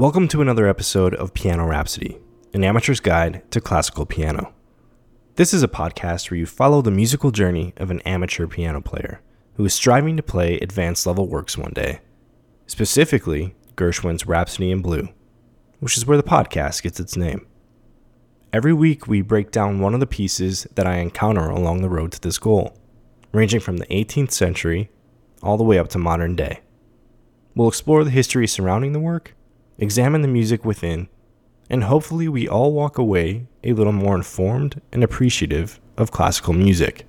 Welcome to another episode of Piano Rhapsody, an amateur's guide to classical piano. This is a podcast where you follow the musical journey of an amateur piano player who is striving to play advanced level works one day, specifically Gershwin's Rhapsody in Blue, which is where the podcast gets its name. Every week, we break down one of the pieces that I encounter along the road to this goal, ranging from the 18th century all the way up to modern day. We'll explore the history surrounding the work examine the music within, and hopefully we all walk away a little more informed and appreciative of classical music.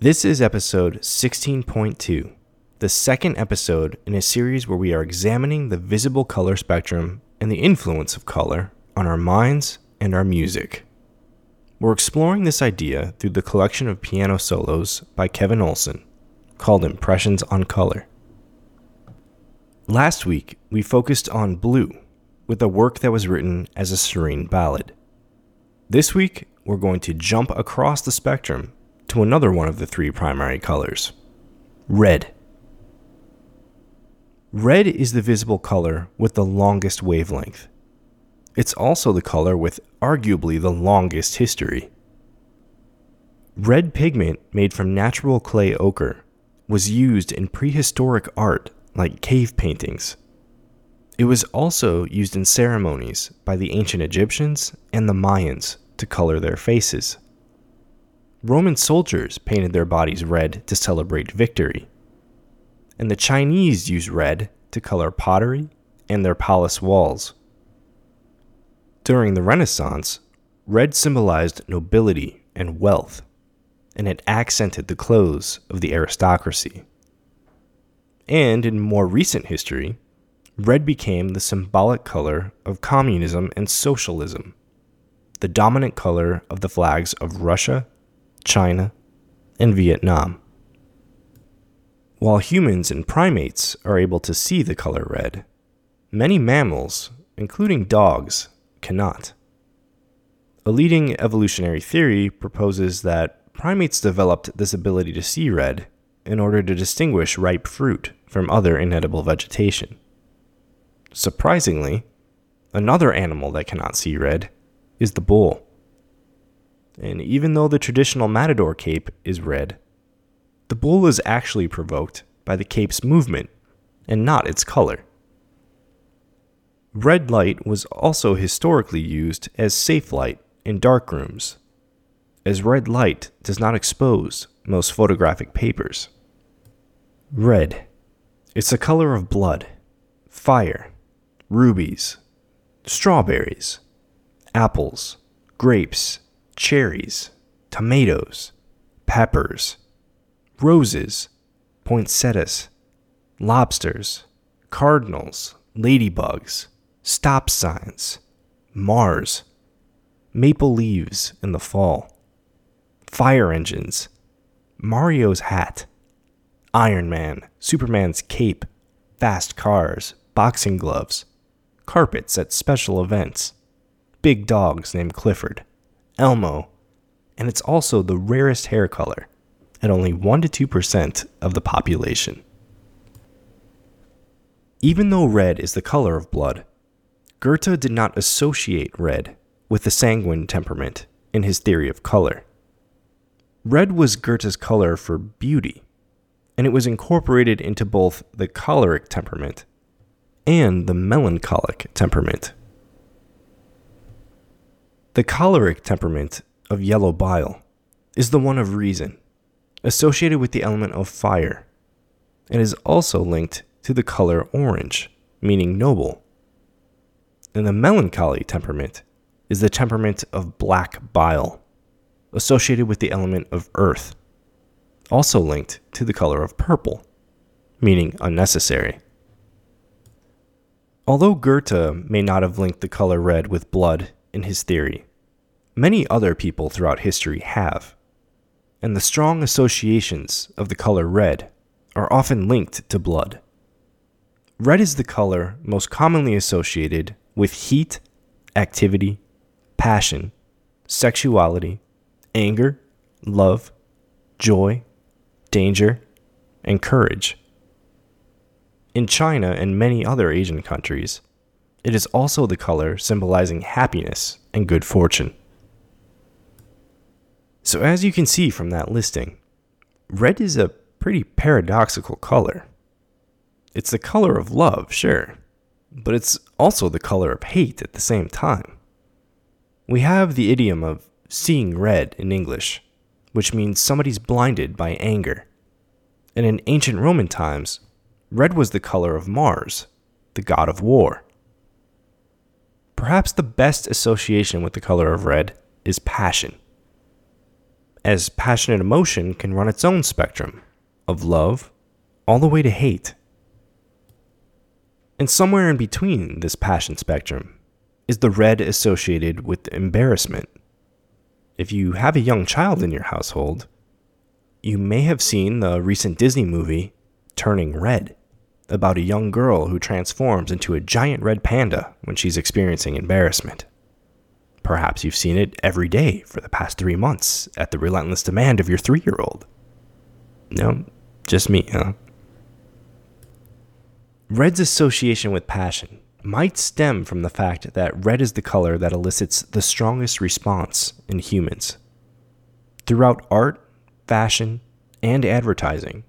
This is episode 16.2, the second episode in a series where we are examining the visible color spectrum and the influence of color on our minds and our music. We're exploring this idea through the collection of piano solos by Kevin Olson called Impressions on Color. Last week, we focused on blue with a work that was written as a serene ballad. This week, we're going to jump across the spectrum to another one of the three primary colors red. Red is the visible color with the longest wavelength. It's also the color with arguably the longest history. Red pigment made from natural clay ochre was used in prehistoric art like cave paintings. It was also used in ceremonies by the ancient Egyptians and the Mayans to color their faces. Roman soldiers painted their bodies red to celebrate victory. And the Chinese used red to color pottery and their palace walls. During the Renaissance, red symbolized nobility and wealth, and it accented the clothes of the aristocracy. And in more recent history, red became the symbolic color of communism and socialism, the dominant color of the flags of Russia, China, and Vietnam. While humans and primates are able to see the color red, many mammals, including dogs, cannot. A leading evolutionary theory proposes that primates developed this ability to see red in order to distinguish ripe fruit from other inedible vegetation. Surprisingly, another animal that cannot see red is the bull. And even though the traditional matador cape is red, the bull is actually provoked by the cape's movement and not its color. Red light was also historically used as safe light in dark rooms, as red light does not expose most photographic papers. Red. It's the color of blood, fire, rubies, strawberries, apples, grapes, cherries, tomatoes, peppers, roses, poinsettias, lobsters, cardinals, ladybugs, stop signs, Mars, maple leaves in the fall, fire engines, Mario's hat, Iron Man, Superman's cape, fast cars, boxing gloves, carpets at special events, big dogs named Clifford, Elmo, and it's also the rarest hair color at only 1 to 2% of the population. Even though red is the color of blood, Goethe did not associate red with the sanguine temperament in his theory of color. Red was Goethe's color for beauty and it was incorporated into both the choleric temperament and the melancholic temperament. The choleric temperament of yellow bile is the one of reason, associated with the element of fire, and is also linked to the color orange, meaning noble. And the melancholy temperament is the temperament of black bile, associated with the element of earth, also linked to the color of purple, meaning unnecessary. Although Goethe may not have linked the color red with blood in his theory, many other people throughout history have, and the strong associations of the color red are often linked to blood. Red is the color most commonly associated with heat, activity, passion, sexuality, anger, love, joy, danger, and courage. In China and many other Asian countries, it is also the color symbolizing happiness and good fortune. So, as you can see from that listing, red is a pretty paradoxical color. It's the color of love, sure, but it's also the color of hate at the same time. We have the idiom of seeing red in English, which means somebody's blinded by anger. And in ancient Roman times, red was the color of Mars, the god of war. Perhaps the best association with the color of red is passion, as passionate emotion can run its own spectrum of love all the way to hate. And somewhere in between this passion spectrum is the red associated with embarrassment. If you have a young child in your household, you may have seen the recent Disney movie Turning Red about a young girl who transforms into a giant red panda when she's experiencing embarrassment. Perhaps you've seen it every day for the past three months at the relentless demand of your three year old. No, just me, huh? Red's association with passion might stem from the fact that red is the color that elicits the strongest response in humans. Throughout art, fashion, and advertising,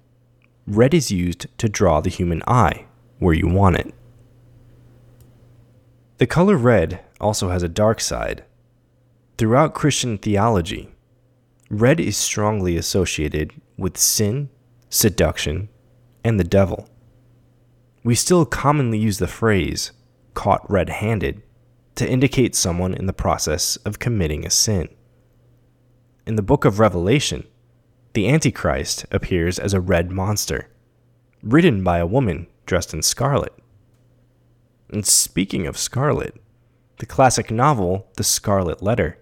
red is used to draw the human eye where you want it. The color red also has a dark side. Throughout Christian theology, red is strongly associated with sin, seduction, and the devil. We still commonly use the phrase, caught red handed, to indicate someone in the process of committing a sin. In the book of Revelation, the Antichrist appears as a red monster, ridden by a woman dressed in scarlet. And speaking of scarlet, the classic novel, The Scarlet Letter,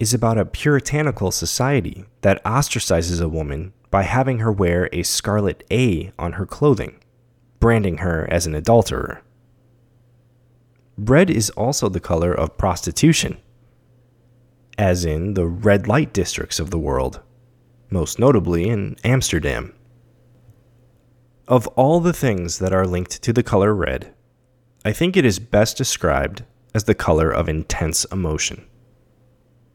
is about a puritanical society that ostracizes a woman by having her wear a scarlet A on her clothing branding her as an adulterer. Red is also the color of prostitution, as in the red light districts of the world, most notably in Amsterdam. Of all the things that are linked to the color red, I think it is best described as the color of intense emotion.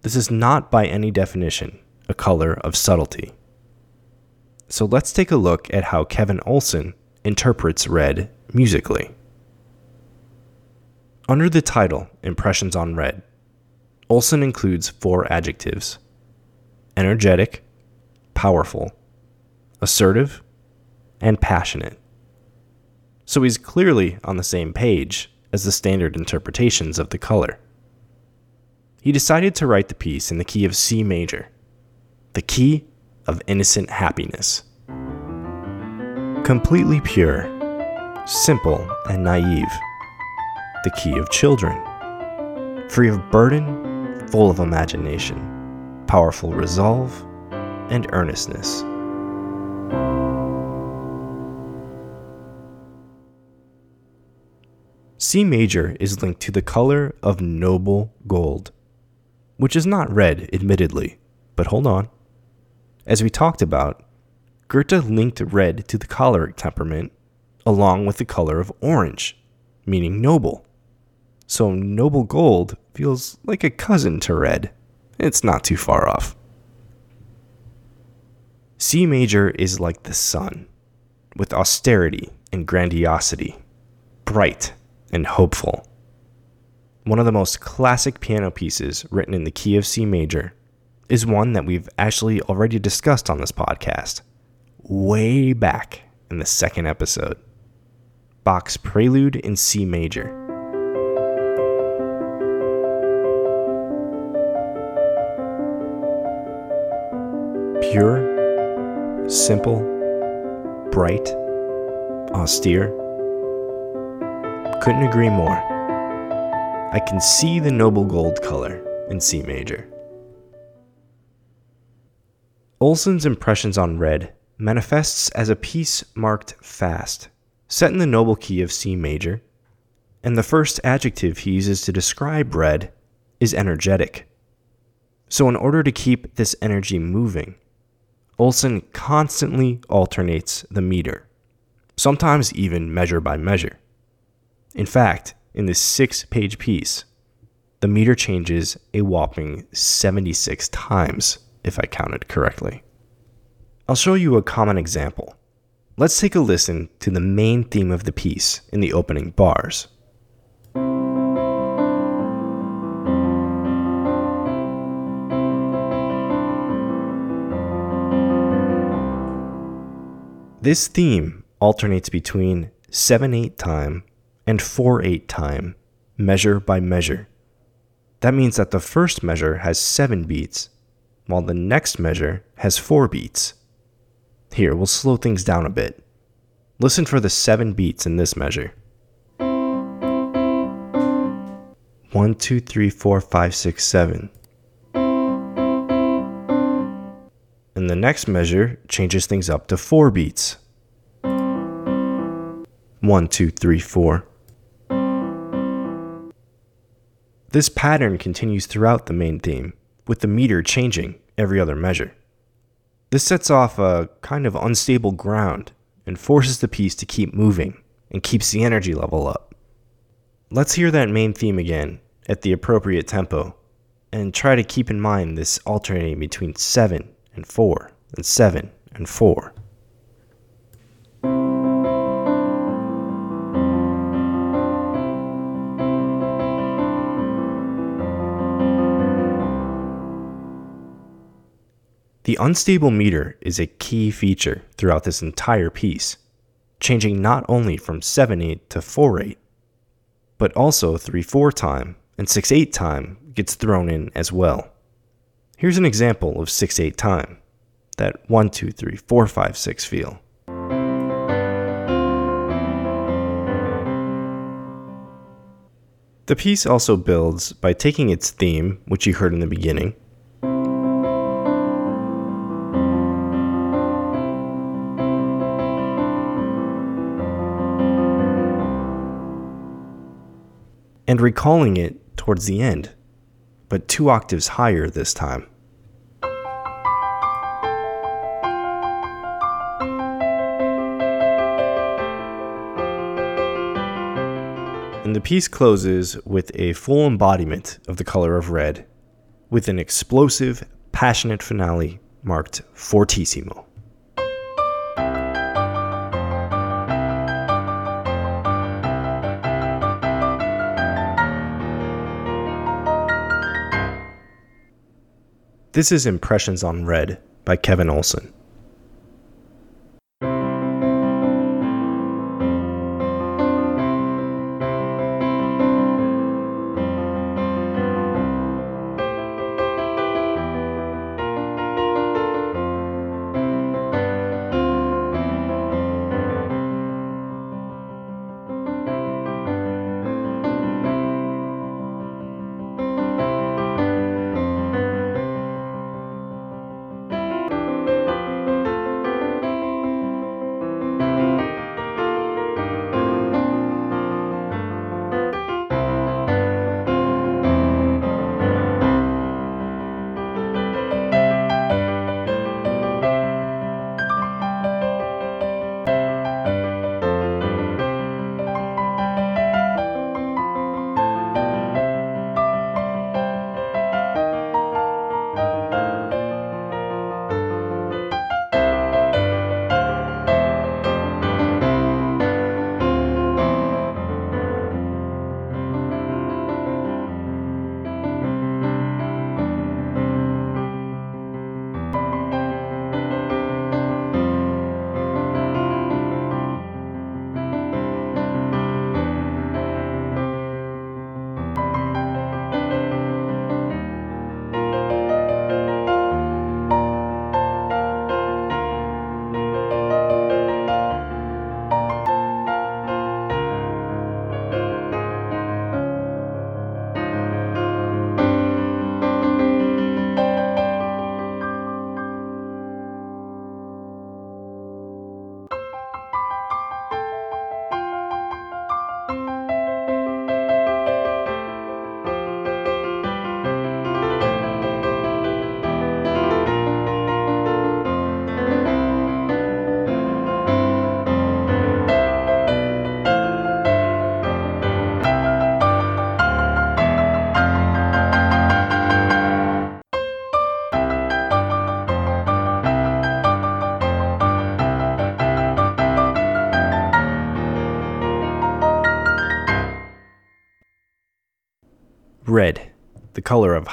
This is not by any definition a color of subtlety. So let's take a look at how Kevin Olson interprets red musically. Under the title Impressions on Red, Olson includes four adjectives energetic, powerful, assertive, and passionate. So he's clearly on the same page as the standard interpretations of the color. He decided to write the piece in the key of C major, the key of innocent happiness completely pure, simple, and naive, the key of children, free of burden, full of imagination, powerful resolve, and earnestness. C major is linked to the color of noble gold, which is not red, admittedly, but hold on. As we talked about, Goethe linked red to the choleric temperament, along with the color of orange, meaning noble. So noble gold feels like a cousin to red. It's not too far off. C major is like the sun, with austerity and grandiosity, bright and hopeful. One of the most classic piano pieces written in the key of C major is one that we've actually already discussed on this podcast way back in the second episode Bach's Prelude in C major. Pure, simple, bright, austere. Couldn't agree more. I can see the noble gold color in C major. Olson's impressions on red manifests as a piece marked fast, set in the noble key of C major, and the first adjective he uses to describe red is energetic. So, in order to keep this energy moving, Olson constantly alternates the meter. sometimes even measure by measure. In fact, in this six page piece, the meter changes a whopping 76 times, if I counted correctly. I'll show you a common example. Let's take a listen to the main theme of the piece in the opening bars. This theme alternates between 7 8 time and 4 8 time, measure by measure. That means that the first measure has 7 beats, while the next measure has 4 beats. Here, we'll slow things down a bit. Listen for the 7 beats in this measure. 1, 2, 3, 4, 5, 6, 7. And the next measure changes things up to 4 beats. 1, 2, 3, 4. This pattern continues throughout the main theme, with the meter changing every other measure. This sets off a kind of unstable ground and forces the piece to keep moving and keeps the energy level up. Let's hear that main theme again at the appropriate tempo and try to keep in mind this alternating between 7 and 4 and 7 and 4. The unstable meter is a key feature throughout this entire piece, changing not only from 7 8 to 4 8, but also 3 4 time and 6 8 time gets thrown in as well. Here's an example of 6 8 time that 1 2 3 4 5 6 feel. The piece also builds by taking its theme, which you heard in the beginning, and recalling it towards the end, but two octaves higher this time. And the piece closes with a full embodiment of the color of red, with an explosive, passionate finale marked fortissimo. This is Impressions on Red by Kevin Olson.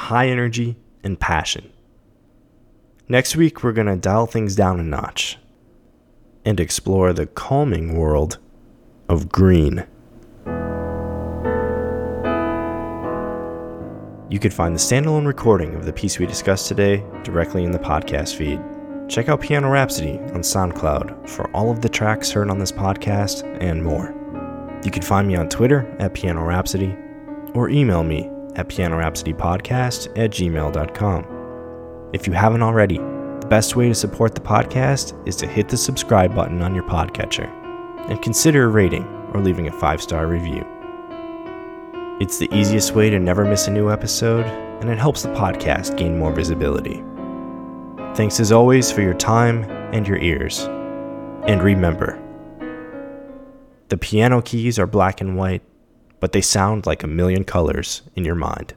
High energy and passion. Next week, we're going to dial things down a notch and explore the calming world of green. You can find the standalone recording of the piece we discussed today directly in the podcast feed. Check out Piano Rhapsody on SoundCloud for all of the tracks heard on this podcast and more. You can find me on Twitter at Piano Rhapsody or email me at pianorhapsodypodcast at gmail.com. If you haven't already, the best way to support the podcast is to hit the subscribe button on your podcatcher and consider a rating or leaving a five star review. It's the easiest way to never miss a new episode, and it helps the podcast gain more visibility. Thanks as always for your time and your ears. And remember, the piano keys are black and white, but they sound like a million colors in your mind.